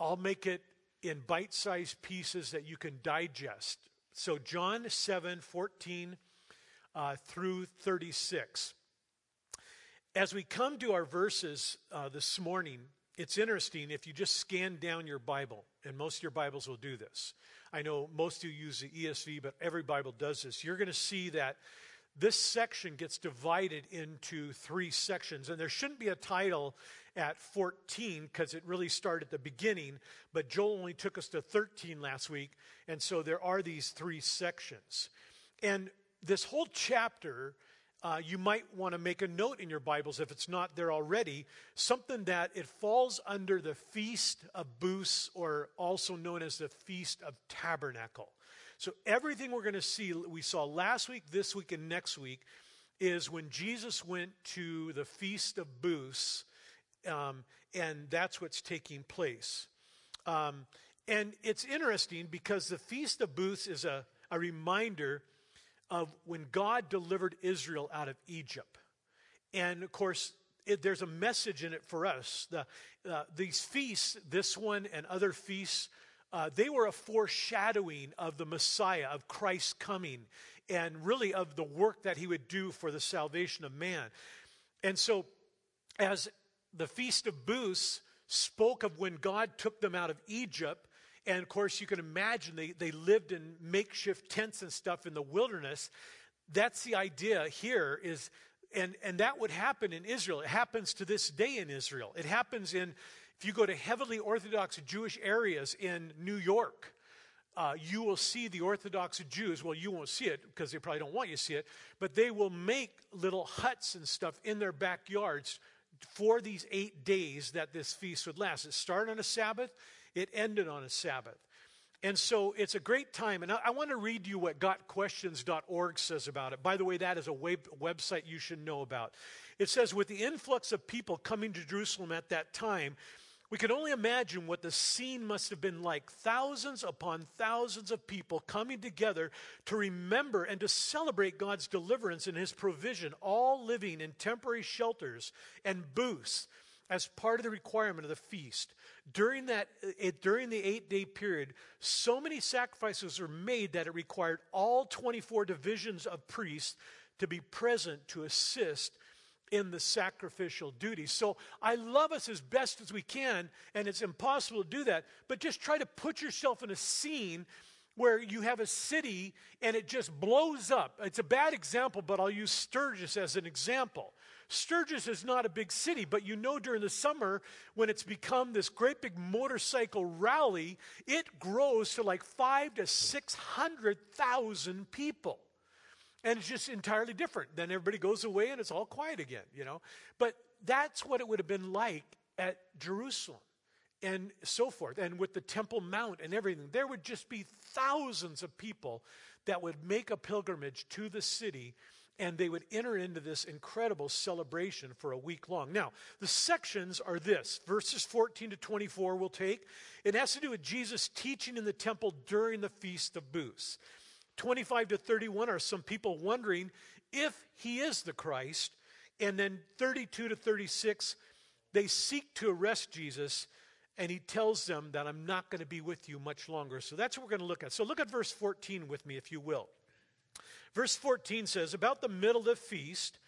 I'll make it in bite sized pieces that you can digest. So, John 7 14 uh, through 36. As we come to our verses uh, this morning, it's interesting if you just scan down your Bible, and most of your Bibles will do this. I know most of you use the ESV, but every Bible does this. You're going to see that this section gets divided into three sections, and there shouldn't be a title at 14 because it really started at the beginning, but Joel only took us to 13 last week, and so there are these three sections. And this whole chapter, uh, you might want to make a note in your Bibles if it's not there already, something that it falls under the Feast of Booths, or also known as the Feast of Tabernacle. So everything we're going to see, we saw last week, this week, and next week, is when Jesus went to the Feast of Booths um, and that's what's taking place. Um, and it's interesting because the Feast of Booths is a, a reminder of when God delivered Israel out of Egypt. And of course, it, there's a message in it for us. The, uh, these feasts, this one and other feasts, uh, they were a foreshadowing of the Messiah, of Christ's coming, and really of the work that he would do for the salvation of man. And so, as the Feast of Booths spoke of when God took them out of Egypt. And of course, you can imagine they, they lived in makeshift tents and stuff in the wilderness. That's the idea here is, and, and that would happen in Israel. It happens to this day in Israel. It happens in, if you go to heavily Orthodox Jewish areas in New York, uh, you will see the Orthodox Jews. Well, you won't see it because they probably don't want you to see it, but they will make little huts and stuff in their backyards for these eight days that this feast would last. It started on a Sabbath, it ended on a Sabbath. And so it's a great time. And I, I want to read you what gotquestions.org says about it. By the way, that is a web, website you should know about. It says, with the influx of people coming to Jerusalem at that time, we can only imagine what the scene must have been like. Thousands upon thousands of people coming together to remember and to celebrate God's deliverance and His provision, all living in temporary shelters and booths as part of the requirement of the feast. During, that, it, during the eight day period, so many sacrifices were made that it required all 24 divisions of priests to be present to assist in the sacrificial duty. So I love us as best as we can, and it's impossible to do that, but just try to put yourself in a scene where you have a city and it just blows up. It's a bad example, but I'll use Sturgis as an example. Sturgis is not a big city, but you know during the summer when it's become this great big motorcycle rally, it grows to like five to 600,000 people. And it's just entirely different. Then everybody goes away and it's all quiet again, you know. But that's what it would have been like at Jerusalem and so forth. And with the Temple Mount and everything, there would just be thousands of people that would make a pilgrimage to the city and they would enter into this incredible celebration for a week long. Now, the sections are this verses 14 to 24 we'll take. It has to do with Jesus teaching in the temple during the Feast of Booths. 25 to 31 are some people wondering if he is the Christ. And then 32 to 36, they seek to arrest Jesus, and he tells them that I'm not going to be with you much longer. So that's what we're going to look at. So look at verse 14 with me, if you will. Verse 14 says, About the middle of the feast,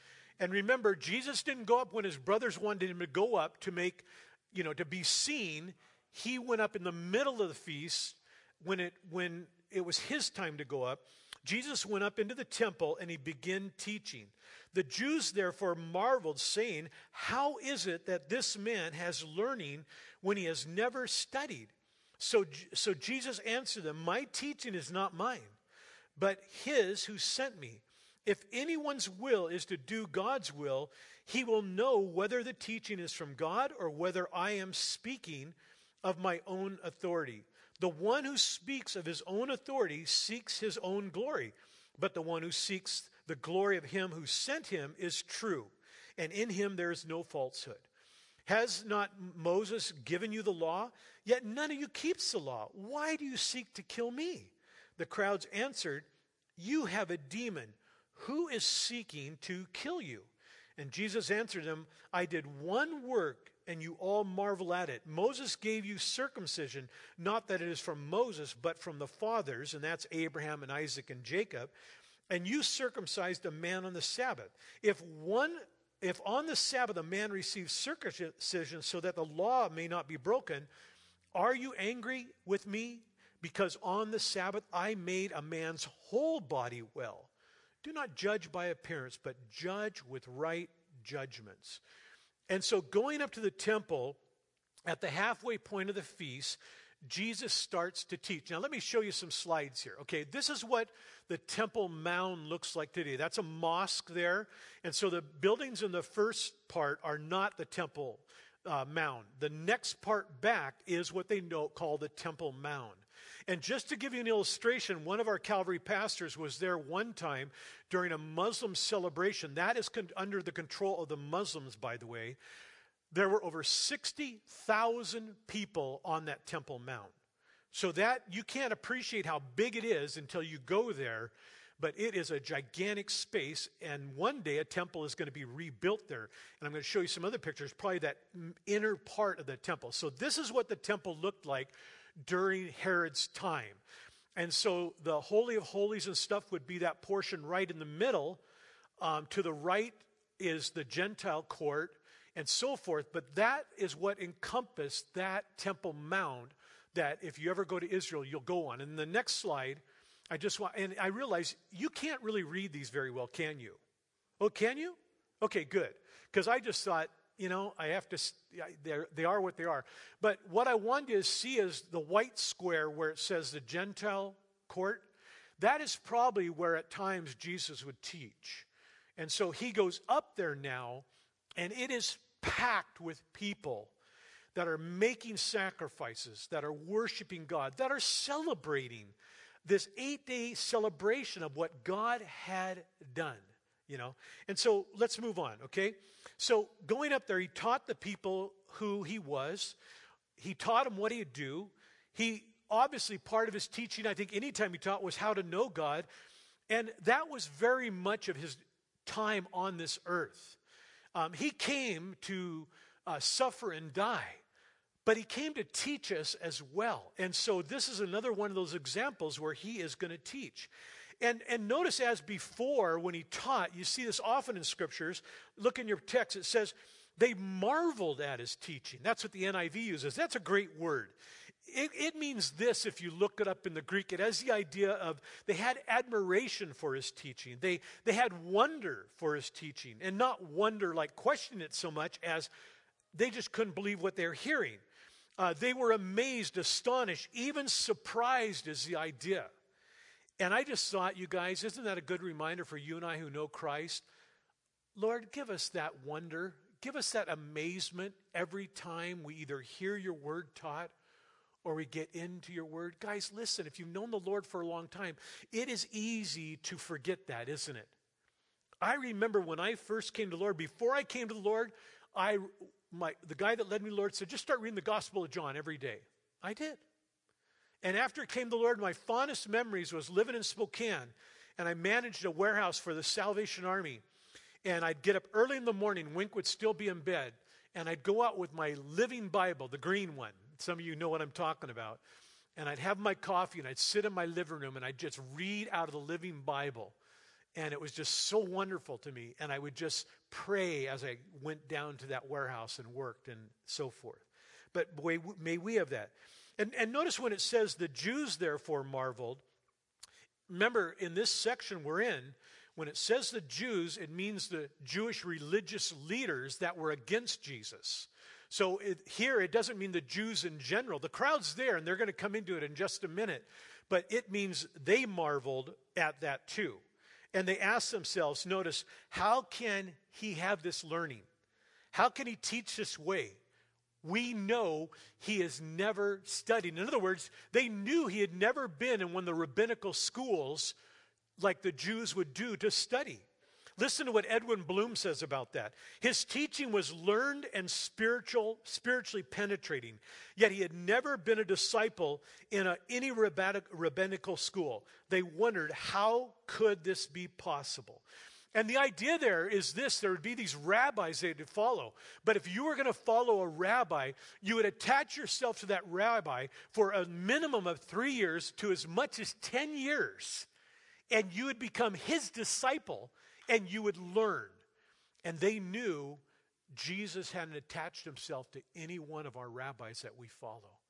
and remember, Jesus didn't go up when his brothers wanted him to go up to make, you know, to be seen. He went up in the middle of the feast when it when it was his time to go up, Jesus went up into the temple and he began teaching. The Jews therefore marveled, saying, How is it that this man has learning when he has never studied? So, so Jesus answered them, My teaching is not mine, but his who sent me. If anyone's will is to do God's will, he will know whether the teaching is from God or whether I am speaking of my own authority. The one who speaks of his own authority seeks his own glory, but the one who seeks the glory of him who sent him is true, and in him there is no falsehood. Has not Moses given you the law? Yet none of you keeps the law. Why do you seek to kill me? The crowds answered, You have a demon. Who is seeking to kill you? And Jesus answered them, I did one work and you all marvel at it. Moses gave you circumcision, not that it is from Moses, but from the fathers, and that's Abraham and Isaac and Jacob. And you circumcised a man on the Sabbath. If one if on the Sabbath a man receives circumcision so that the law may not be broken, are you angry with me? Because on the Sabbath I made a man's whole body well. Do not judge by appearance, but judge with right judgments. And so, going up to the temple at the halfway point of the feast, Jesus starts to teach. Now, let me show you some slides here. Okay, this is what the Temple Mount looks like today. That's a mosque there. And so the buildings in the first part are not the Temple uh, Mount. The next part back is what they know, call the Temple Mount. And just to give you an illustration, one of our Calvary pastors was there one time during a Muslim celebration. That is con- under the control of the Muslims, by the way. There were over 60,000 people on that Temple Mount. So that you can't appreciate how big it is until you go there, but it is a gigantic space and one day a temple is going to be rebuilt there. And I'm going to show you some other pictures, probably that inner part of the temple. So this is what the temple looked like during Herod's time. And so the Holy of Holies and stuff would be that portion right in the middle. Um, to the right is the Gentile court and so forth. But that is what encompassed that Temple Mount that if you ever go to Israel, you'll go on. And the next slide, I just want, and I realize you can't really read these very well, can you? Oh, can you? Okay, good. Because I just thought, you know, I have to, they are what they are. But what I wanted to see is the white square where it says the Gentile court. That is probably where at times Jesus would teach. And so he goes up there now and it is packed with people that are making sacrifices, that are worshiping God, that are celebrating this eight day celebration of what God had done, you know. And so let's move on, okay? So going up there, he taught the people who he was, he taught them what he'd do. He obviously, part of his teaching, I think, anytime he taught was how to know God. And that was very much of his time on this earth. Um, he came to uh, suffer and die, but he came to teach us as well. And so this is another one of those examples where he is going to teach. And, and notice as before, when he taught, you see this often in scriptures. Look in your text, it says, they marveled at his teaching. That's what the NIV uses. That's a great word. It, it, means this if you look it up in the Greek. It has the idea of they had admiration for his teaching. They, they had wonder for his teaching, and not wonder like questioning it so much as they just couldn't believe what they're hearing. Uh, they were amazed, astonished, even surprised is the idea. And I just thought, you guys, isn't that a good reminder for you and I who know Christ? Lord, give us that wonder, give us that amazement every time we either hear your word taught or we get into your word. Guys, listen, if you've known the Lord for a long time, it is easy to forget that, isn't it? I remember when I first came to the Lord, before I came to the Lord, I my the guy that led me to the Lord said, just start reading the Gospel of John every day. I did. And after came the Lord, my fondest memories was living in Spokane, and I managed a warehouse for the Salvation Army. And I'd get up early in the morning, Wink would still be in bed, and I'd go out with my living Bible, the green one, some of you know what I'm talking about. And I'd have my coffee and I'd sit in my living room and I'd just read out of the Living Bible. And it was just so wonderful to me. And I would just pray as I went down to that warehouse and worked and so forth. But boy, may we have that. And, and notice when it says the Jews therefore marveled, remember in this section we're in, when it says the Jews, it means the Jewish religious leaders that were against Jesus. So it, here it doesn't mean the Jews in general. The crowd's there and they're going to come into it in just a minute. But it means they marveled at that too. And they asked themselves, notice, how can he have this learning? How can he teach this way? We know he has never studied. In other words, they knew he had never been in one of the rabbinical schools like the Jews would do to study. Listen to what Edwin Blum says about that. His teaching was learned and spiritual, spiritually penetrating, yet he had never been a disciple in a, any rabbinical school. They wondered, how could this be possible? And the idea there is this there would be these rabbis they had to follow. But if you were going to follow a rabbi, you would attach yourself to that rabbi for a minimum of three years to as much as 10 years. And you would become his disciple and you would learn. And they knew Jesus hadn't attached himself to any one of our rabbis that we follow.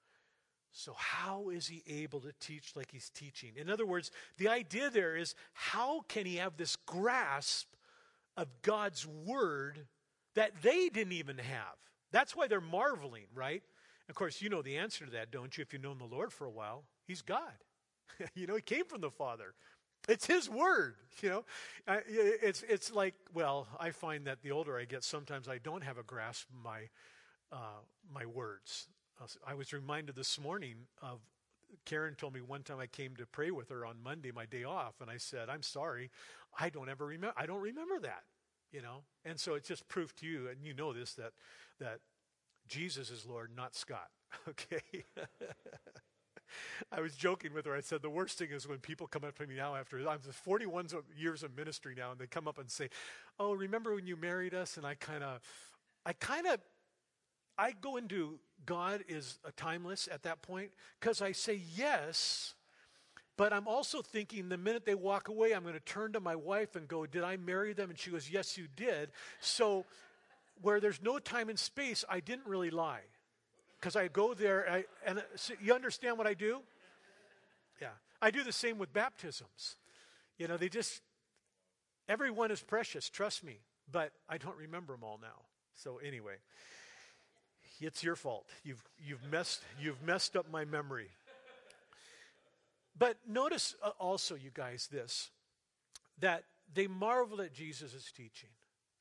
So, how is he able to teach like he's teaching? In other words, the idea there is how can he have this grasp of God's word that they didn't even have? That's why they're marveling, right? Of course, you know the answer to that, don't you? If you've known the Lord for a while, he's God. you know, he came from the Father. It's his word, you know. It's it's like well, I find that the older I get, sometimes I don't have a grasp of my uh, my words. I was reminded this morning of Karen told me one time I came to pray with her on Monday, my day off, and I said, "I'm sorry, I don't ever remember. I don't remember that." You know, and so it's just proof to you, and you know this that that Jesus is Lord, not Scott. Okay. I was joking with her. I said, the worst thing is when people come up to me now after I'm 41 years of ministry now, and they come up and say, "Oh, remember when you married us?" And I kind of, I kind of, I go into God is timeless at that point because I say yes, but I'm also thinking the minute they walk away, I'm going to turn to my wife and go, Did I marry them? And she goes, Yes, you did. So, where there's no time and space, I didn't really lie because I go there I, and uh, so you understand what I do? Yeah. I do the same with baptisms. You know, they just, everyone is precious, trust me, but I don't remember them all now. So, anyway. It's your fault. You've, you've, messed, you've messed up my memory. But notice uh, also, you guys, this that they marvel at Jesus' teaching.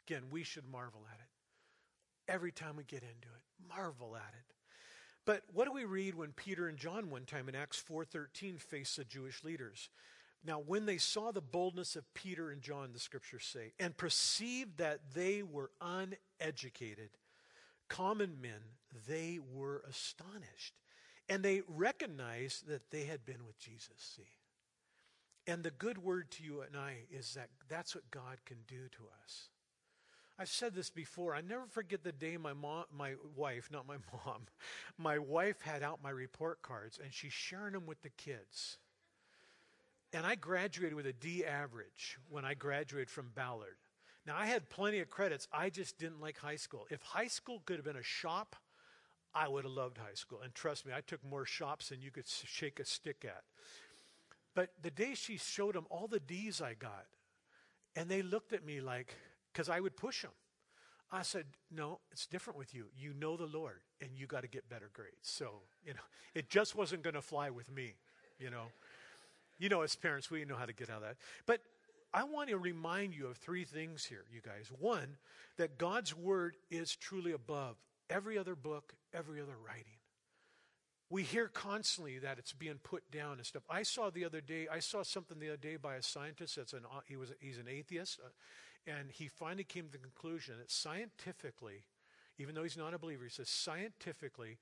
Again, we should marvel at it. Every time we get into it, marvel at it. But what do we read when Peter and John one time in Acts 4:13 faced the Jewish leaders? Now, when they saw the boldness of Peter and John, the scriptures say, and perceived that they were uneducated, common men, they were astonished. And they recognized that they had been with Jesus, see. And the good word to you and I is that that's what God can do to us. I've said this before. I never forget the day my mom, my wife, not my mom, my wife had out my report cards and she's sharing them with the kids. And I graduated with a D average when I graduated from Ballard. Now, I had plenty of credits. I just didn't like high school. If high school could have been a shop, I would have loved high school. And trust me, I took more shops than you could shake a stick at. But the day she showed them all the D's I got, and they looked at me like, because I would push them. I said, No, it's different with you. You know the Lord, and you got to get better grades. So, you know, it just wasn't going to fly with me, you know. You know, as parents, we know how to get out of that. But I want to remind you of three things here, you guys. One, that God's word is truly above every other book, every other writing. We hear constantly that it's being put down and stuff. I saw the other day, I saw something the other day by a scientist that's an he was he's an atheist, uh, and he finally came to the conclusion that scientifically, even though he's not a believer, he says scientifically,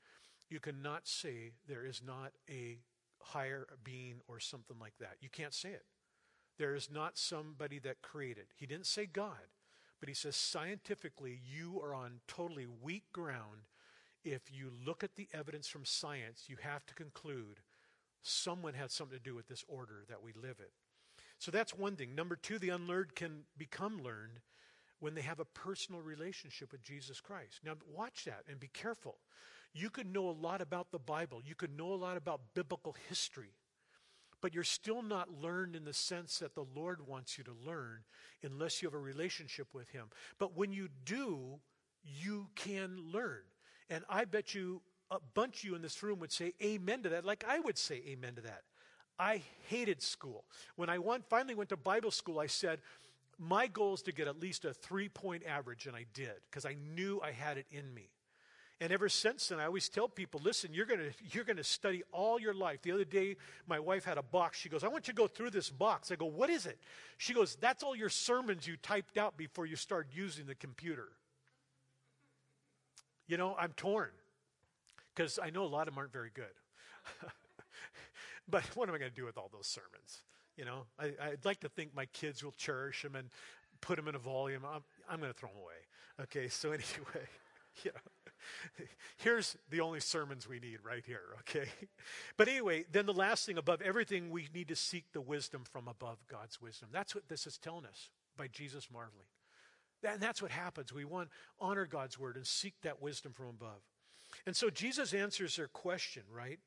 you cannot say there is not a higher being or something like that. You can't say it. There is not somebody that created. He didn't say God, but he says scientifically, you are on totally weak ground. If you look at the evidence from science, you have to conclude someone had something to do with this order that we live in. So that's one thing. Number two, the unlearned can become learned when they have a personal relationship with Jesus Christ. Now, watch that and be careful. You could know a lot about the Bible, you could know a lot about biblical history, but you're still not learned in the sense that the Lord wants you to learn unless you have a relationship with Him. But when you do, you can learn. And I bet you a bunch of you in this room would say amen to that, like I would say amen to that. I hated school. When I went, finally went to Bible school, I said, my goal is to get at least a three point average, and I did because I knew I had it in me. And ever since then, I always tell people, listen, you're going you're to study all your life. The other day, my wife had a box. She goes, I want you to go through this box. I go, what is it? She goes, that's all your sermons you typed out before you started using the computer. You know, I'm torn because I know a lot of them aren't very good. but what am I going to do with all those sermons? You know, I, would like to think my kids will cherish them and put them in a volume. I'm, I'm going to throw them away. Okay, so anyway, you know, here's the only sermons we need right here, okay? But anyway, then the last thing above everything, we need to seek the wisdom from above God's wisdom. That's what this is telling us by Jesus marveling. And that's what happens. We want honor God's word and seek that wisdom from above. And so Jesus answers their question, right?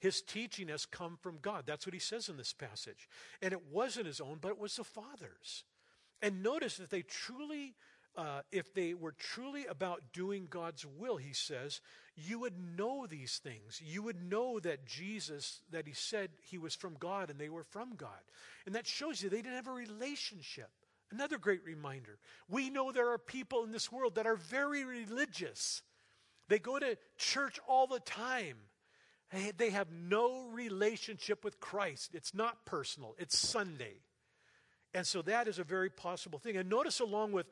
His teaching has come from God. That's what he says in this passage. And it wasn't his own, but it was the Father's. And notice that they truly, uh, if they were truly about doing God's will, he says, you would know these things. You would know that Jesus, that he said he was from God and they were from God. And that shows you they didn't have a relationship. Another great reminder. We know there are people in this world that are very religious. They go to church all the time. They have no relationship with Christ. It's not personal, it's Sunday. And so that is a very possible thing. And notice, along with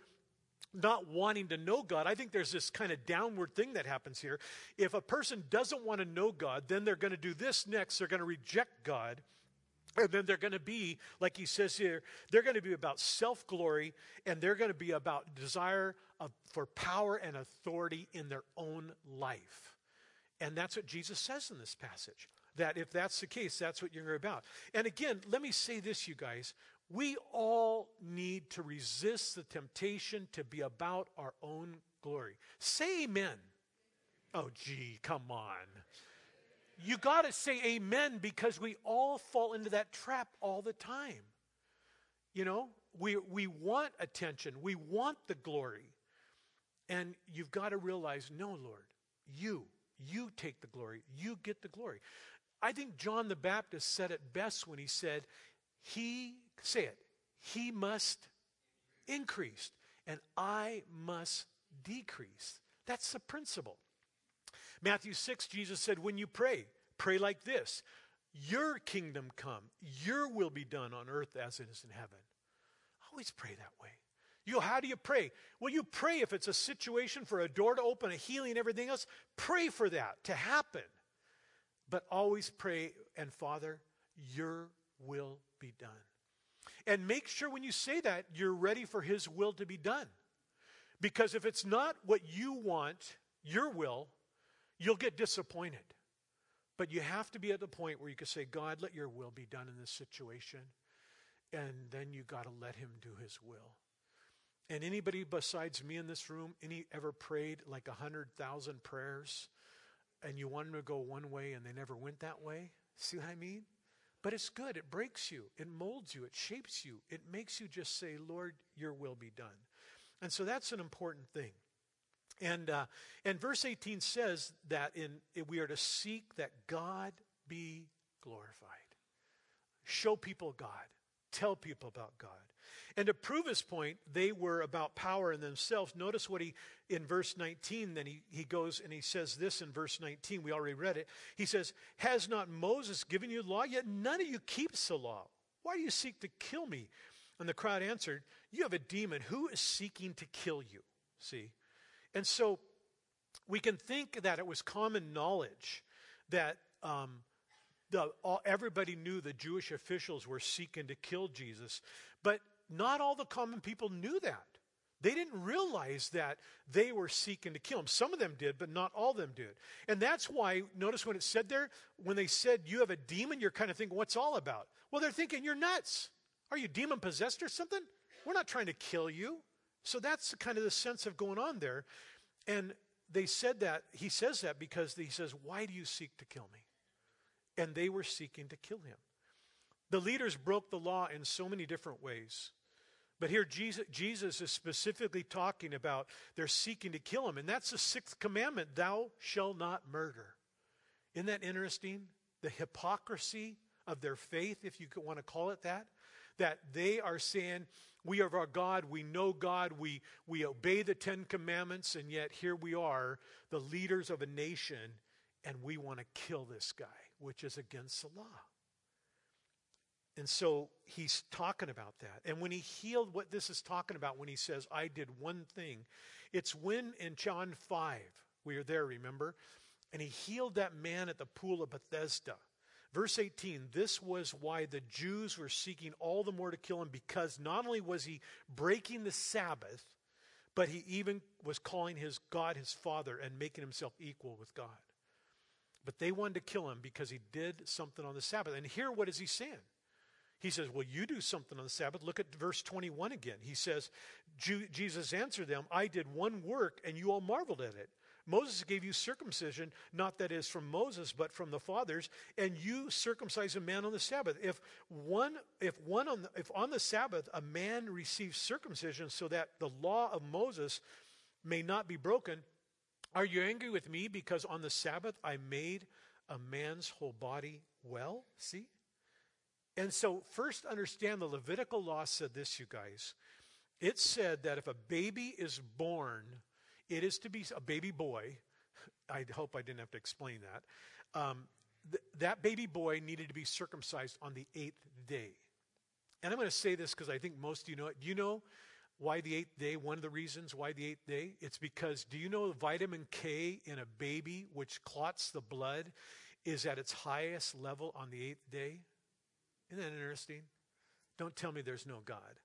not wanting to know God, I think there's this kind of downward thing that happens here. If a person doesn't want to know God, then they're going to do this next. They're going to reject God. And then they're going to be, like he says here, they're going to be about self glory and they're going to be about desire of, for power and authority in their own life. And that's what Jesus says in this passage. That if that's the case, that's what you're about. And again, let me say this, you guys. We all need to resist the temptation to be about our own glory. Say amen. Oh, gee, come on. You got to say amen because we all fall into that trap all the time. You know, we, we want attention, we want the glory. And you've got to realize no, Lord, you, you take the glory, you get the glory. I think John the Baptist said it best when he said, He Say it. He must increase, and I must decrease. That's the principle. Matthew 6, Jesus said, When you pray, pray like this Your kingdom come, your will be done on earth as it is in heaven. Always pray that way. You how do you pray? Well, you pray if it's a situation for a door to open, a healing, everything else. Pray for that to happen. But always pray, and Father, your will be done. And make sure when you say that, you're ready for His will to be done. Because if it's not what you want, your will, you'll get disappointed. But you have to be at the point where you can say, God, let your will be done in this situation. And then you got to let Him do His will. And anybody besides me in this room, any ever prayed like a hundred thousand prayers and you wanted to go one way and they never went that way? See what I mean? But it's good. It breaks you, it molds you, it shapes you, it makes you just say, Lord, your will be done. And so that's an important thing. And, uh, and verse 18 says that in, we are to seek that God be glorified. Show people God. Tell people about God. And to prove his point, they were about power in themselves. Notice what he, in verse 19, then he, he goes and he says this in verse 19. We already read it. He says, Has not Moses given you law? Yet none of you keeps the law. Why do you seek to kill me? And the crowd answered, You have a demon. Who is seeking to kill you? See? And so we can think that it was common knowledge that um, the, all, everybody knew the Jewish officials were seeking to kill Jesus. But not all the common people knew that. They didn't realize that they were seeking to kill him. Some of them did, but not all of them did. And that's why, notice when it said there, when they said, You have a demon, you're kind of thinking, What's all about? Well, they're thinking, You're nuts. Are you demon possessed or something? We're not trying to kill you. So that's kind of the sense of going on there. And they said that, he says that because he says, Why do you seek to kill me? And they were seeking to kill him. The leaders broke the law in so many different ways. But here Jesus, Jesus, is specifically talking about they're seeking to kill him. And that's the sixth commandment thou shalt not murder. Isn't that interesting? The hypocrisy of their faith, if you want to call it that. That they are saying, We are our God, we know God, we, we obey the Ten Commandments, and yet here we are, the leaders of a nation, and we want to kill this guy, which is against the law. And so he's talking about that. And when he healed, what this is talking about when he says, I did one thing, it's when in John 5, we are there, remember? And he healed that man at the pool of Bethesda. Verse 18 This was why the Jews were seeking all the more to kill him, because not only was he breaking the Sabbath, but he even was calling his God his Father and making himself equal with God. But they wanted to kill him because he did something on the Sabbath. And here, what is he saying? He says, Well, you do something on the Sabbath. Look at verse 21 again. He says, Jesus answered them, I did one work, and you all marveled at it. Moses gave you circumcision, not that is from Moses, but from the fathers, and you circumcise a man on the Sabbath. If one, if one on the, if on the Sabbath a man receives circumcision so that the law of Moses may not be broken, are you angry with me because on the Sabbath I made a man's whole body well? See? And so, first understand the Levitical law said this, you guys. It said that if a baby is born, it is to be a baby boy. I hope I didn't have to explain that. Um, th- that baby boy needed to be circumcised on the eighth day. And I'm going to say this because I think most of you know it. Do you know why the eighth day? One of the reasons why the eighth day? It's because do you know vitamin K in a baby, which clots the blood, is at its highest level on the eighth day? Isn't that interesting? Don't tell me there's no God.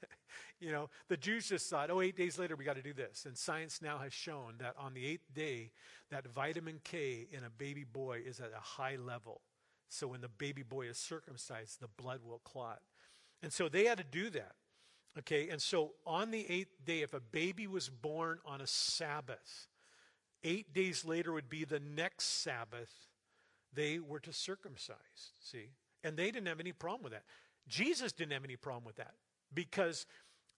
you know, the Jews just thought, oh, eight days later we got to do this. And science now has shown that on the eighth day, that vitamin K in a baby boy is at a high level. So when the baby boy is circumcised, the blood will clot. And so they had to do that. Okay, and so on the eighth day, if a baby was born on a Sabbath, eight days later would be the next Sabbath, they were to circumcise. See? And they didn't have any problem with that. Jesus didn't have any problem with that because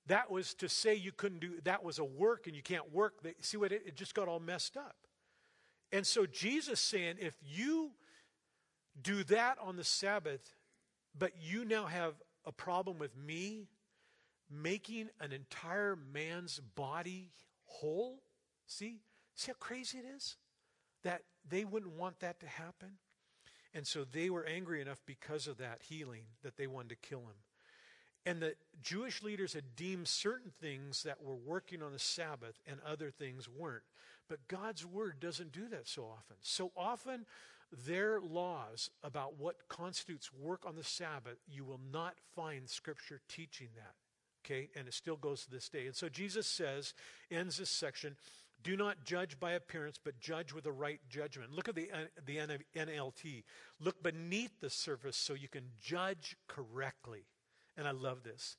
that was to say you couldn't do that was a work and you can't work. See what it, it just got all messed up. And so Jesus saying, if you do that on the Sabbath, but you now have a problem with me making an entire man's body whole, see, see how crazy it is that they wouldn't want that to happen. And so they were angry enough because of that healing that they wanted to kill him. And the Jewish leaders had deemed certain things that were working on the Sabbath and other things weren't. But God's word doesn't do that so often. So often, their laws about what constitutes work on the Sabbath, you will not find Scripture teaching that. Okay? And it still goes to this day. And so Jesus says, ends this section, do not judge by appearance, but judge with a right judgment. Look at the, uh, the NLT. Look beneath the surface so you can judge correctly. And I love this.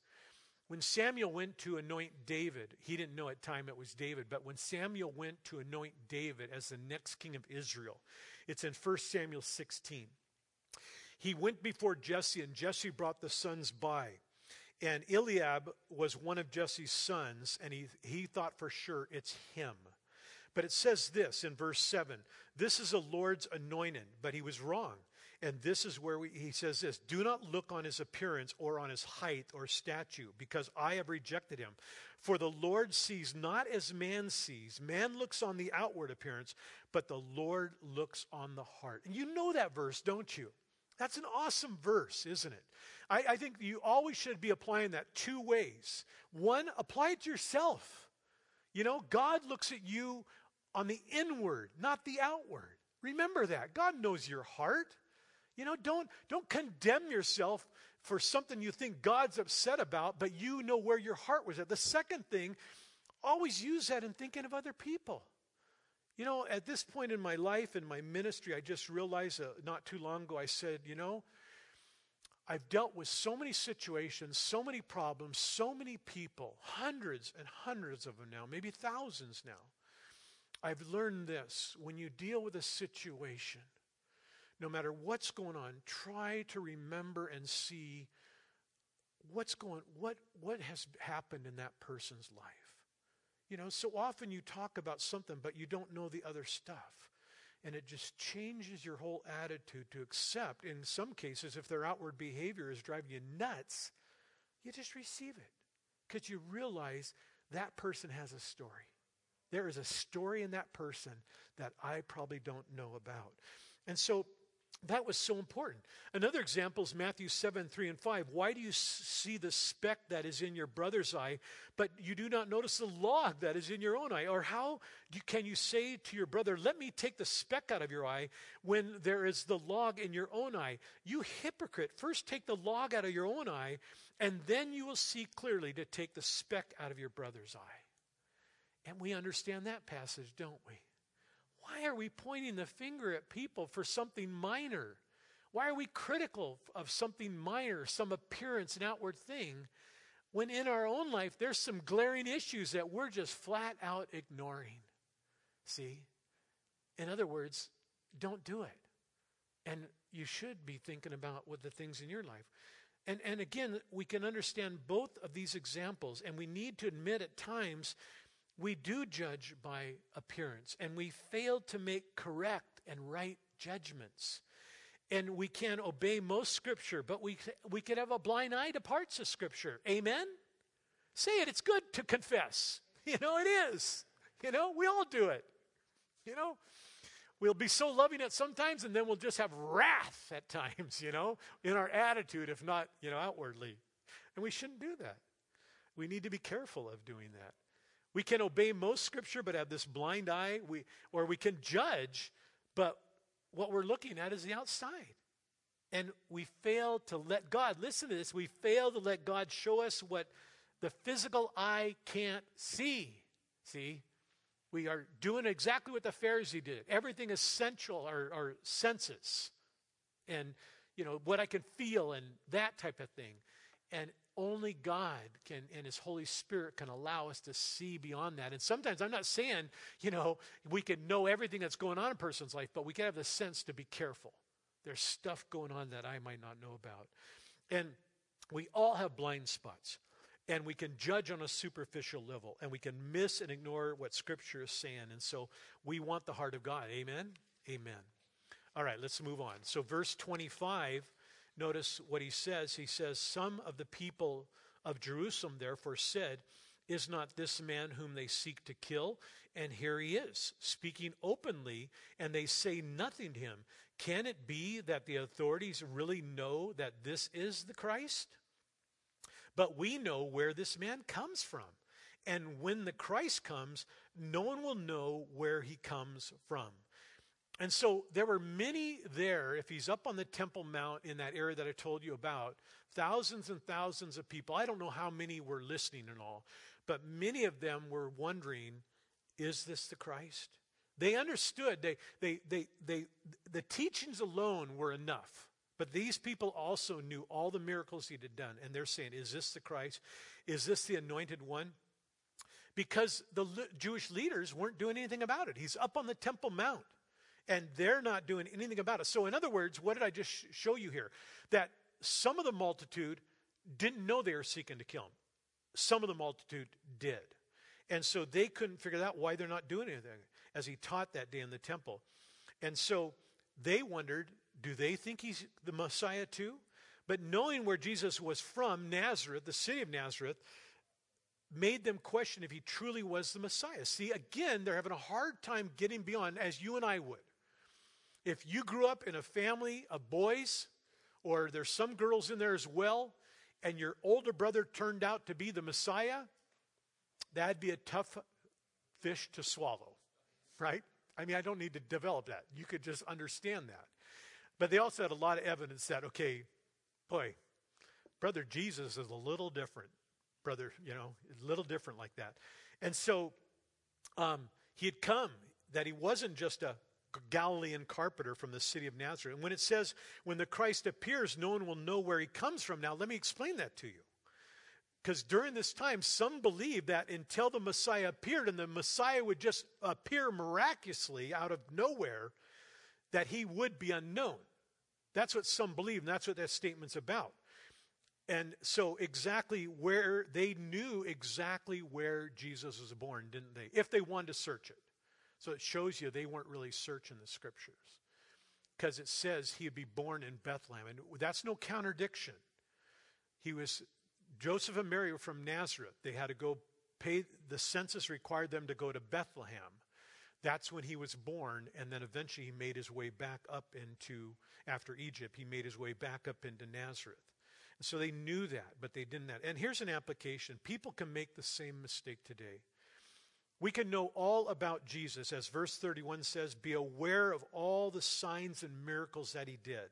When Samuel went to anoint David, he didn't know at time it was David, but when Samuel went to anoint David as the next king of Israel, it's in 1 Samuel 16. He went before Jesse, and Jesse brought the sons by. And Eliab was one of Jesse's sons, and he, he thought for sure it's him. But it says this in verse 7 This is the Lord's anointed, but he was wrong. And this is where we, he says this Do not look on his appearance or on his height or statue, because I have rejected him. For the Lord sees not as man sees. Man looks on the outward appearance, but the Lord looks on the heart. And you know that verse, don't you? That's an awesome verse, isn't it? I, I think you always should be applying that two ways. One, apply it to yourself. You know, God looks at you on the inward, not the outward. Remember that. God knows your heart. You know, don't, don't condemn yourself for something you think God's upset about, but you know where your heart was at. The second thing, always use that in thinking of other people. You know, at this point in my life, in my ministry, I just realized uh, not too long ago, I said, you know, I've dealt with so many situations, so many problems, so many people, hundreds and hundreds of them now, maybe thousands now. I've learned this when you deal with a situation, no matter what's going on, try to remember and see what's going what what has happened in that person's life. You know, so often you talk about something, but you don't know the other stuff. And it just changes your whole attitude to accept. In some cases, if their outward behavior is driving you nuts, you just receive it because you realize that person has a story. There is a story in that person that I probably don't know about. And so That was so important. Another example is Matthew 7, 3 and 5. Why do you see the speck that is in your brother's eye, but you do not notice the log that is in your own eye? Or how can you say to your brother, Let me take the speck out of your eye, when there is the log in your own eye? You hypocrite, first take the log out of your own eye, and then you will see clearly to take the speck out of your brother's eye. And we understand that passage, don't we? Why are we pointing the finger at people for something minor? Why are we critical of something minor, some appearance an outward thing, when in our own life there's some glaring issues that we're just flat out ignoring? See? In other words, don't do it. And you should be thinking about what the things in your life. And, and again, we can understand both of these examples, and we need to admit at times we do judge by appearance, and we fail to make correct and right judgments. And we can obey most scripture, but we, we could have a blind eye to parts of scripture. Amen? Say it, it's good to confess. You know, it is. You know, we all do it. You know, we'll be so loving at sometimes, and then we'll just have wrath at times, you know, in our attitude, if not, you know, outwardly. And we shouldn't do that. We need to be careful of doing that. We can obey most scripture but have this blind eye, we, or we can judge, but what we're looking at is the outside. And we fail to let God, listen to this, we fail to let God show us what the physical eye can't see. See? We are doing exactly what the Pharisee did. Everything essential are, are senses and, you know, what I can feel and that type of thing. And only God can and His Holy Spirit can allow us to see beyond that. And sometimes I'm not saying, you know, we can know everything that's going on in a person's life, but we can have the sense to be careful. There's stuff going on that I might not know about. And we all have blind spots. And we can judge on a superficial level, and we can miss and ignore what Scripture is saying. And so we want the heart of God. Amen? Amen. All right, let's move on. So, verse 25 Notice what he says. He says, Some of the people of Jerusalem therefore said, Is not this man whom they seek to kill? And here he is, speaking openly, and they say nothing to him. Can it be that the authorities really know that this is the Christ? But we know where this man comes from. And when the Christ comes, no one will know where he comes from. And so there were many there, if he's up on the Temple Mount in that area that I told you about, thousands and thousands of people. I don't know how many were listening and all, but many of them were wondering, is this the Christ? They understood. They, they, they, they, the teachings alone were enough. But these people also knew all the miracles he had done. And they're saying, Is this the Christ? Is this the anointed one? Because the Jewish leaders weren't doing anything about it. He's up on the Temple Mount and they're not doing anything about it. So, in other words, what did I just show you here? That some of the multitude didn't know they were seeking to kill him, some of the multitude did. And so they couldn't figure out why they're not doing anything as he taught that day in the temple. And so they wondered do they think he's the Messiah too? But knowing where Jesus was from, Nazareth, the city of Nazareth, made them question if he truly was the Messiah. See, again, they're having a hard time getting beyond, as you and I would. If you grew up in a family of boys, or there's some girls in there as well, and your older brother turned out to be the Messiah, that'd be a tough fish to swallow, right? I mean, I don't need to develop that. You could just understand that. But they also had a lot of evidence that, okay, boy, brother Jesus is a little different. Brother, you know, a little different like that. And so um, he had come, that he wasn't just a Galilean carpenter from the city of Nazareth. And when it says, when the Christ appears, no one will know where he comes from. Now, let me explain that to you. Because during this time, some believed that until the Messiah appeared and the Messiah would just appear miraculously out of nowhere, that he would be unknown. That's what some believe, and that's what that statement's about. And so, exactly where they knew exactly where Jesus was born, didn't they? If they wanted to search it. So it shows you they weren't really searching the scriptures because it says he would be born in Bethlehem. And that's no contradiction. He was, Joseph and Mary were from Nazareth. They had to go pay, the census required them to go to Bethlehem. That's when he was born, and then eventually he made his way back up into, after Egypt, he made his way back up into Nazareth. And so they knew that, but they didn't that. And here's an application people can make the same mistake today. We can know all about Jesus, as verse 31 says, be aware of all the signs and miracles that he did.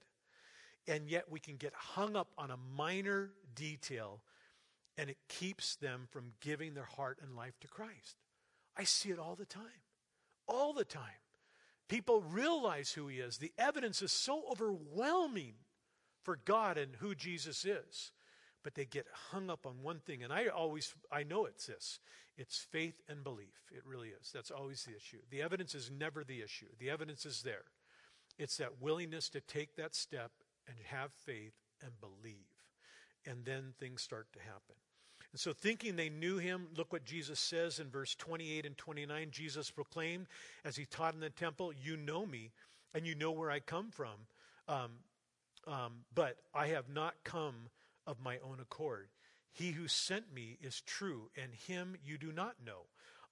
And yet we can get hung up on a minor detail, and it keeps them from giving their heart and life to Christ. I see it all the time. All the time. People realize who he is. The evidence is so overwhelming for God and who Jesus is but they get hung up on one thing and i always i know it's this it's faith and belief. It really is. That's always the issue. The evidence is never the issue. The evidence is there. It's that willingness to take that step and have faith and believe and then things start to happen. And so, thinking they knew him, look what Jesus says in verse 28 and 29. Jesus proclaimed as he taught in the temple, You know me, and you know where I come from. Um, um, but I have not come of my own accord. He who sent me is true, and him you do not know.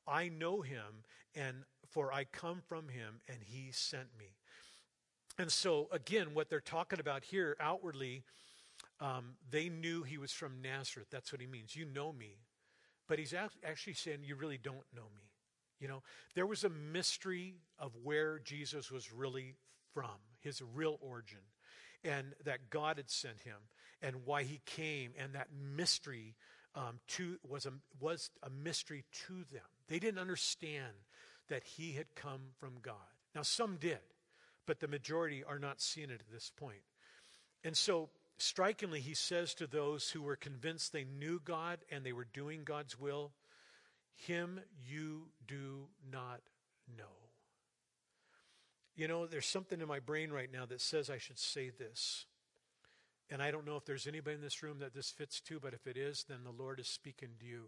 I know him, and for I come from him, and he sent me. And so, again, what they're talking about here outwardly, um, they knew he was from Nazareth. That's what he means. You know me. But he's actually saying, You really don't know me. You know, there was a mystery of where Jesus was really from, his real origin, and that God had sent him and why he came, and that mystery um, to, was, a, was a mystery to them. They didn't understand that he had come from God. Now, some did, but the majority are not seeing it at this point. And so, strikingly, he says to those who were convinced they knew God and they were doing God's will, Him you do not know. You know, there's something in my brain right now that says I should say this. And I don't know if there's anybody in this room that this fits to, but if it is, then the Lord is speaking to you.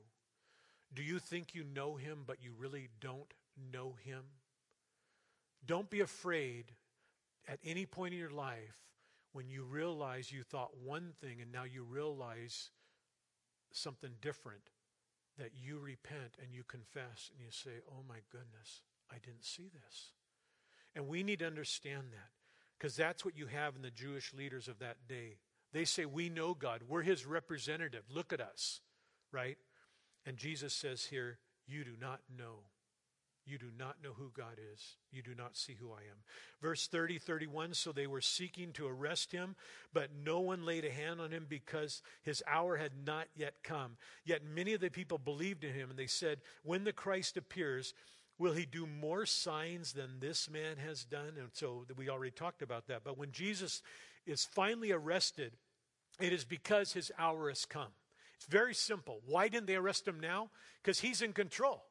Do you think you know him, but you really don't know him? Don't be afraid at any point in your life when you realize you thought one thing and now you realize something different that you repent and you confess and you say, Oh my goodness, I didn't see this. And we need to understand that because that's what you have in the Jewish leaders of that day. They say, We know God. We're his representative. Look at us, right? And Jesus says here, You do not know. You do not know who God is. You do not see who I am. Verse 30, 31 So they were seeking to arrest him, but no one laid a hand on him because his hour had not yet come. Yet many of the people believed in him, and they said, When the Christ appears, Will he do more signs than this man has done? And so we already talked about that. But when Jesus is finally arrested, it is because his hour has come. It's very simple. Why didn't they arrest him now? Because he's in control,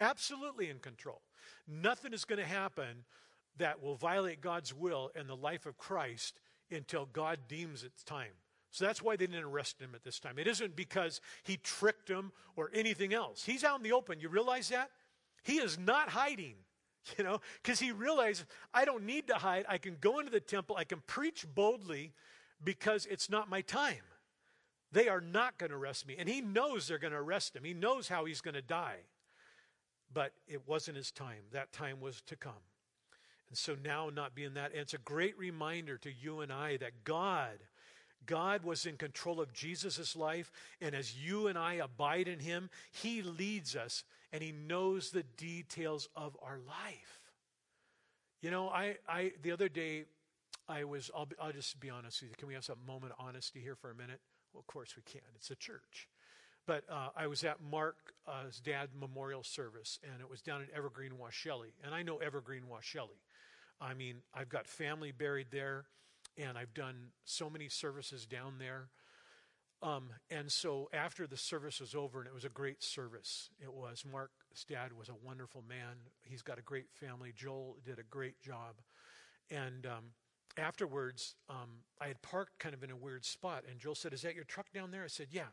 absolutely in control. Nothing is going to happen that will violate God's will and the life of Christ until God deems it's time. So that's why they didn't arrest him at this time. It isn't because he tricked them or anything else. He's out in the open. You realize that? He is not hiding you know, because he realized I don't need to hide. I can go into the temple, I can preach boldly because it's not my time. They are not going to arrest me. And he knows they're going to arrest him, he knows how he's going to die. But it wasn't his time. That time was to come. And so now, not being that, and it's a great reminder to you and I that God, God was in control of Jesus' life. And as you and I abide in him, he leads us and He knows the details of our life. You know, I, I the other day, I was, I'll, I'll just be honest with you. Can we have some moment of honesty here for a minute? Well, of course we can. It's a church. But uh, I was at Mark's uh, dad memorial service, and it was down in Evergreen, Washelli. And I know Evergreen, Washelli. I mean, I've got family buried there, and I've done so many services down there. Um, and so after the service was over, and it was a great service, it was. Mark's dad was a wonderful man. He's got a great family. Joel did a great job. And um, afterwards, um, I had parked kind of in a weird spot, and Joel said, Is that your truck down there? I said, Yeah.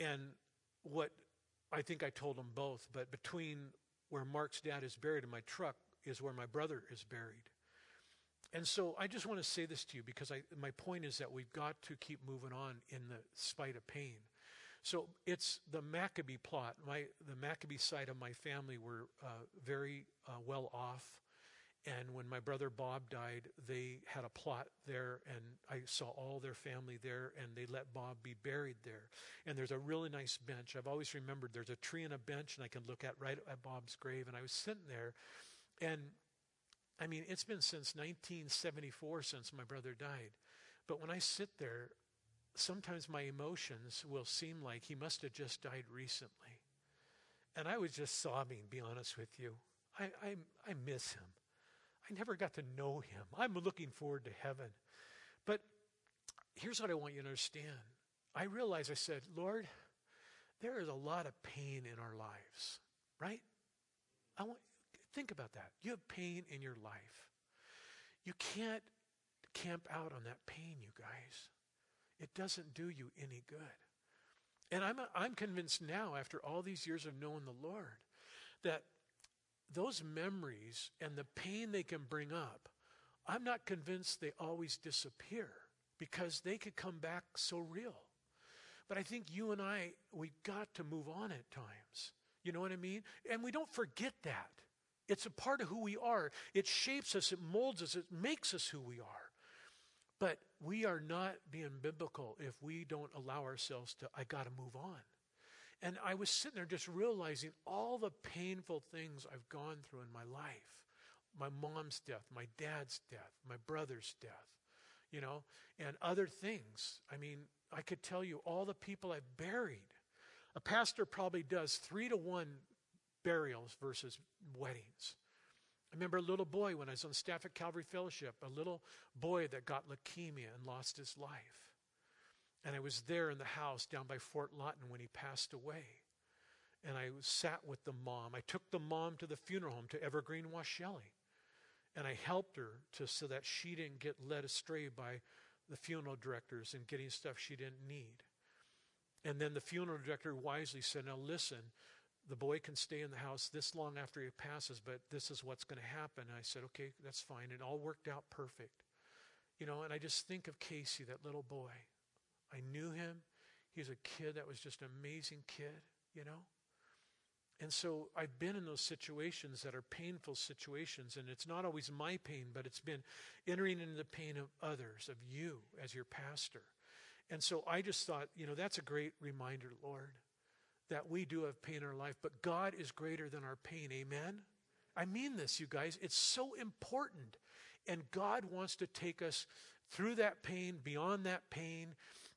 And what I think I told them both, but between where Mark's dad is buried and my truck is where my brother is buried. And so I just want to say this to you because I, my point is that we've got to keep moving on in the spite of pain. So it's the Maccabee plot. My, the Maccabee side of my family were uh, very uh, well off. And when my brother Bob died, they had a plot there, and I saw all their family there, and they let Bob be buried there. And there's a really nice bench. I've always remembered there's a tree and a bench, and I can look at right at Bob's grave. And I was sitting there, and I mean, it's been since 1974 since my brother died. But when I sit there, sometimes my emotions will seem like he must have just died recently. And I was just sobbing, be honest with you. I, I, I miss him. I never got to know him. I'm looking forward to heaven. But here's what I want you to understand. I realized I said, Lord, there is a lot of pain in our lives, right? I want think about that. You have pain in your life. You can't camp out on that pain, you guys. It doesn't do you any good. And I'm, I'm convinced now, after all these years of knowing the Lord, that those memories and the pain they can bring up, I'm not convinced they always disappear because they could come back so real. But I think you and I, we've got to move on at times. You know what I mean? And we don't forget that. It's a part of who we are. It shapes us, it molds us, it makes us who we are. But we are not being biblical if we don't allow ourselves to, I got to move on. And I was sitting there just realizing all the painful things I've gone through in my life my mom's death, my dad's death, my brother's death, you know, and other things. I mean, I could tell you all the people I've buried. A pastor probably does three to one burials versus weddings. I remember a little boy when I was on staff at Calvary Fellowship, a little boy that got leukemia and lost his life. And I was there in the house down by Fort Lawton when he passed away. And I sat with the mom. I took the mom to the funeral home to Evergreen Washelli. And I helped her to so that she didn't get led astray by the funeral directors and getting stuff she didn't need. And then the funeral director wisely said, Now listen, the boy can stay in the house this long after he passes, but this is what's going to happen. And I said, okay, that's fine. It all worked out perfect. You know, and I just think of Casey, that little boy. I knew him. He was a kid that was just an amazing kid, you know? And so I've been in those situations that are painful situations, and it's not always my pain, but it's been entering into the pain of others, of you as your pastor. And so I just thought, you know, that's a great reminder, Lord that we do have pain in our life, but God is greater than our pain. Amen? I mean this, you guys. It's so important. And God wants to take us through that pain, beyond that pain.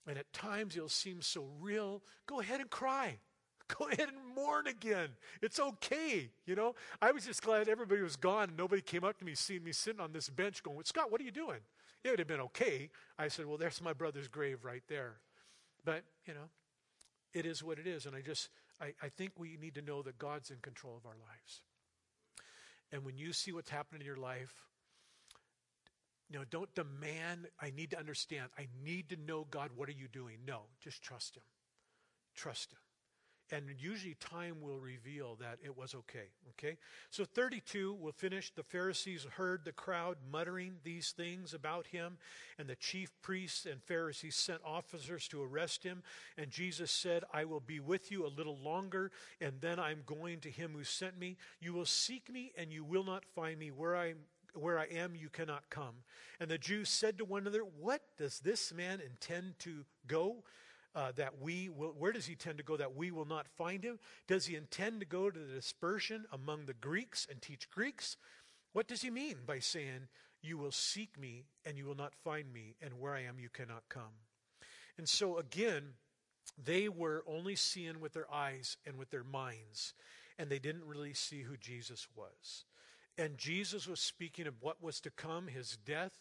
And at times it'll seem so real. Go ahead and cry. Go ahead and mourn again. It's okay. You know, I was just glad everybody was gone and nobody came up to me, seeing me sitting on this bench going, Scott, what are you doing? It would have been okay. I said, Well, there's my brother's grave right there. But, you know, it is what it is. And I just, I, I think we need to know that God's in control of our lives. And when you see what's happening in your life, you know, don't demand, I need to understand. I need to know, God, what are you doing? No, just trust Him. Trust Him. And usually time will reveal that it was okay. Okay? So 32, we'll finish. The Pharisees heard the crowd muttering these things about him, and the chief priests and Pharisees sent officers to arrest him. And Jesus said, I will be with you a little longer, and then I'm going to him who sent me. You will seek me, and you will not find me. Where I am where I am, you cannot come. And the Jews said to one another, What does this man intend to go? Uh, that we will, where does he tend to go that we will not find him? Does he intend to go to the dispersion among the Greeks and teach Greeks? What does he mean by saying, You will seek me and you will not find me, and where I am you cannot come? And so again, they were only seeing with their eyes and with their minds, and they didn't really see who Jesus was. And Jesus was speaking of what was to come his death,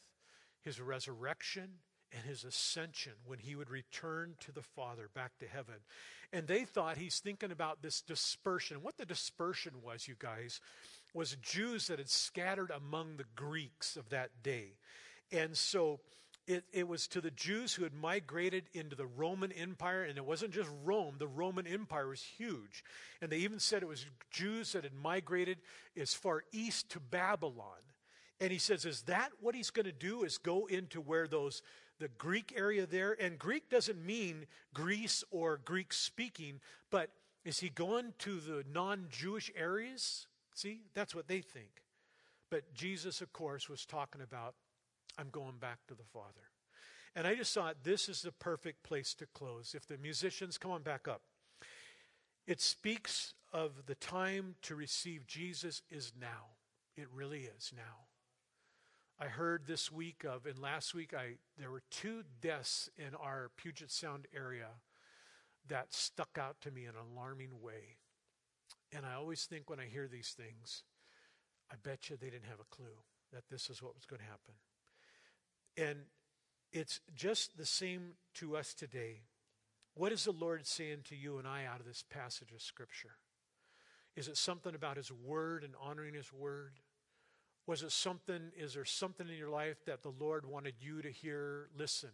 his resurrection, and his ascension when he would return to the Father back to heaven. And they thought he's thinking about this dispersion. What the dispersion was, you guys, was Jews that had scattered among the Greeks of that day. And so it, it, was to the Jews who had migrated into the Roman Empire, and it wasn't just Rome, the Roman Empire was huge. And they even said it was Jews that had migrated as far east to Babylon. And he says, Is that what he's going to do? Is go into where those, the Greek area there, and Greek doesn't mean Greece or Greek speaking, but is he going to the non Jewish areas? See, that's what they think. But Jesus, of course, was talking about, I'm going back to the Father. And I just thought this is the perfect place to close. If the musicians come on back up, it speaks of the time to receive Jesus is now. It really is now. I heard this week of, and last week, I there were two deaths in our Puget Sound area that stuck out to me in an alarming way. And I always think when I hear these things, I bet you they didn't have a clue that this is what was going to happen. And it's just the same to us today. What is the Lord saying to you and I out of this passage of Scripture? Is it something about His Word and honoring His Word? Was it something, is there something in your life that the Lord wanted you to hear? Listen,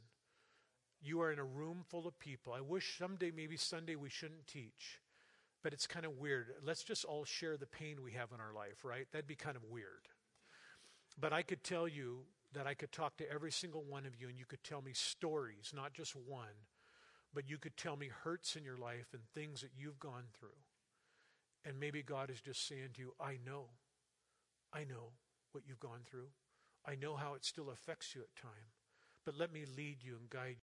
you are in a room full of people. I wish someday, maybe Sunday, we shouldn't teach, but it's kind of weird. Let's just all share the pain we have in our life, right? That'd be kind of weird. But I could tell you that I could talk to every single one of you and you could tell me stories, not just one, but you could tell me hurts in your life and things that you've gone through. And maybe God is just saying to you, I know. I know what you've gone through. I know how it still affects you at times. But let me lead you and guide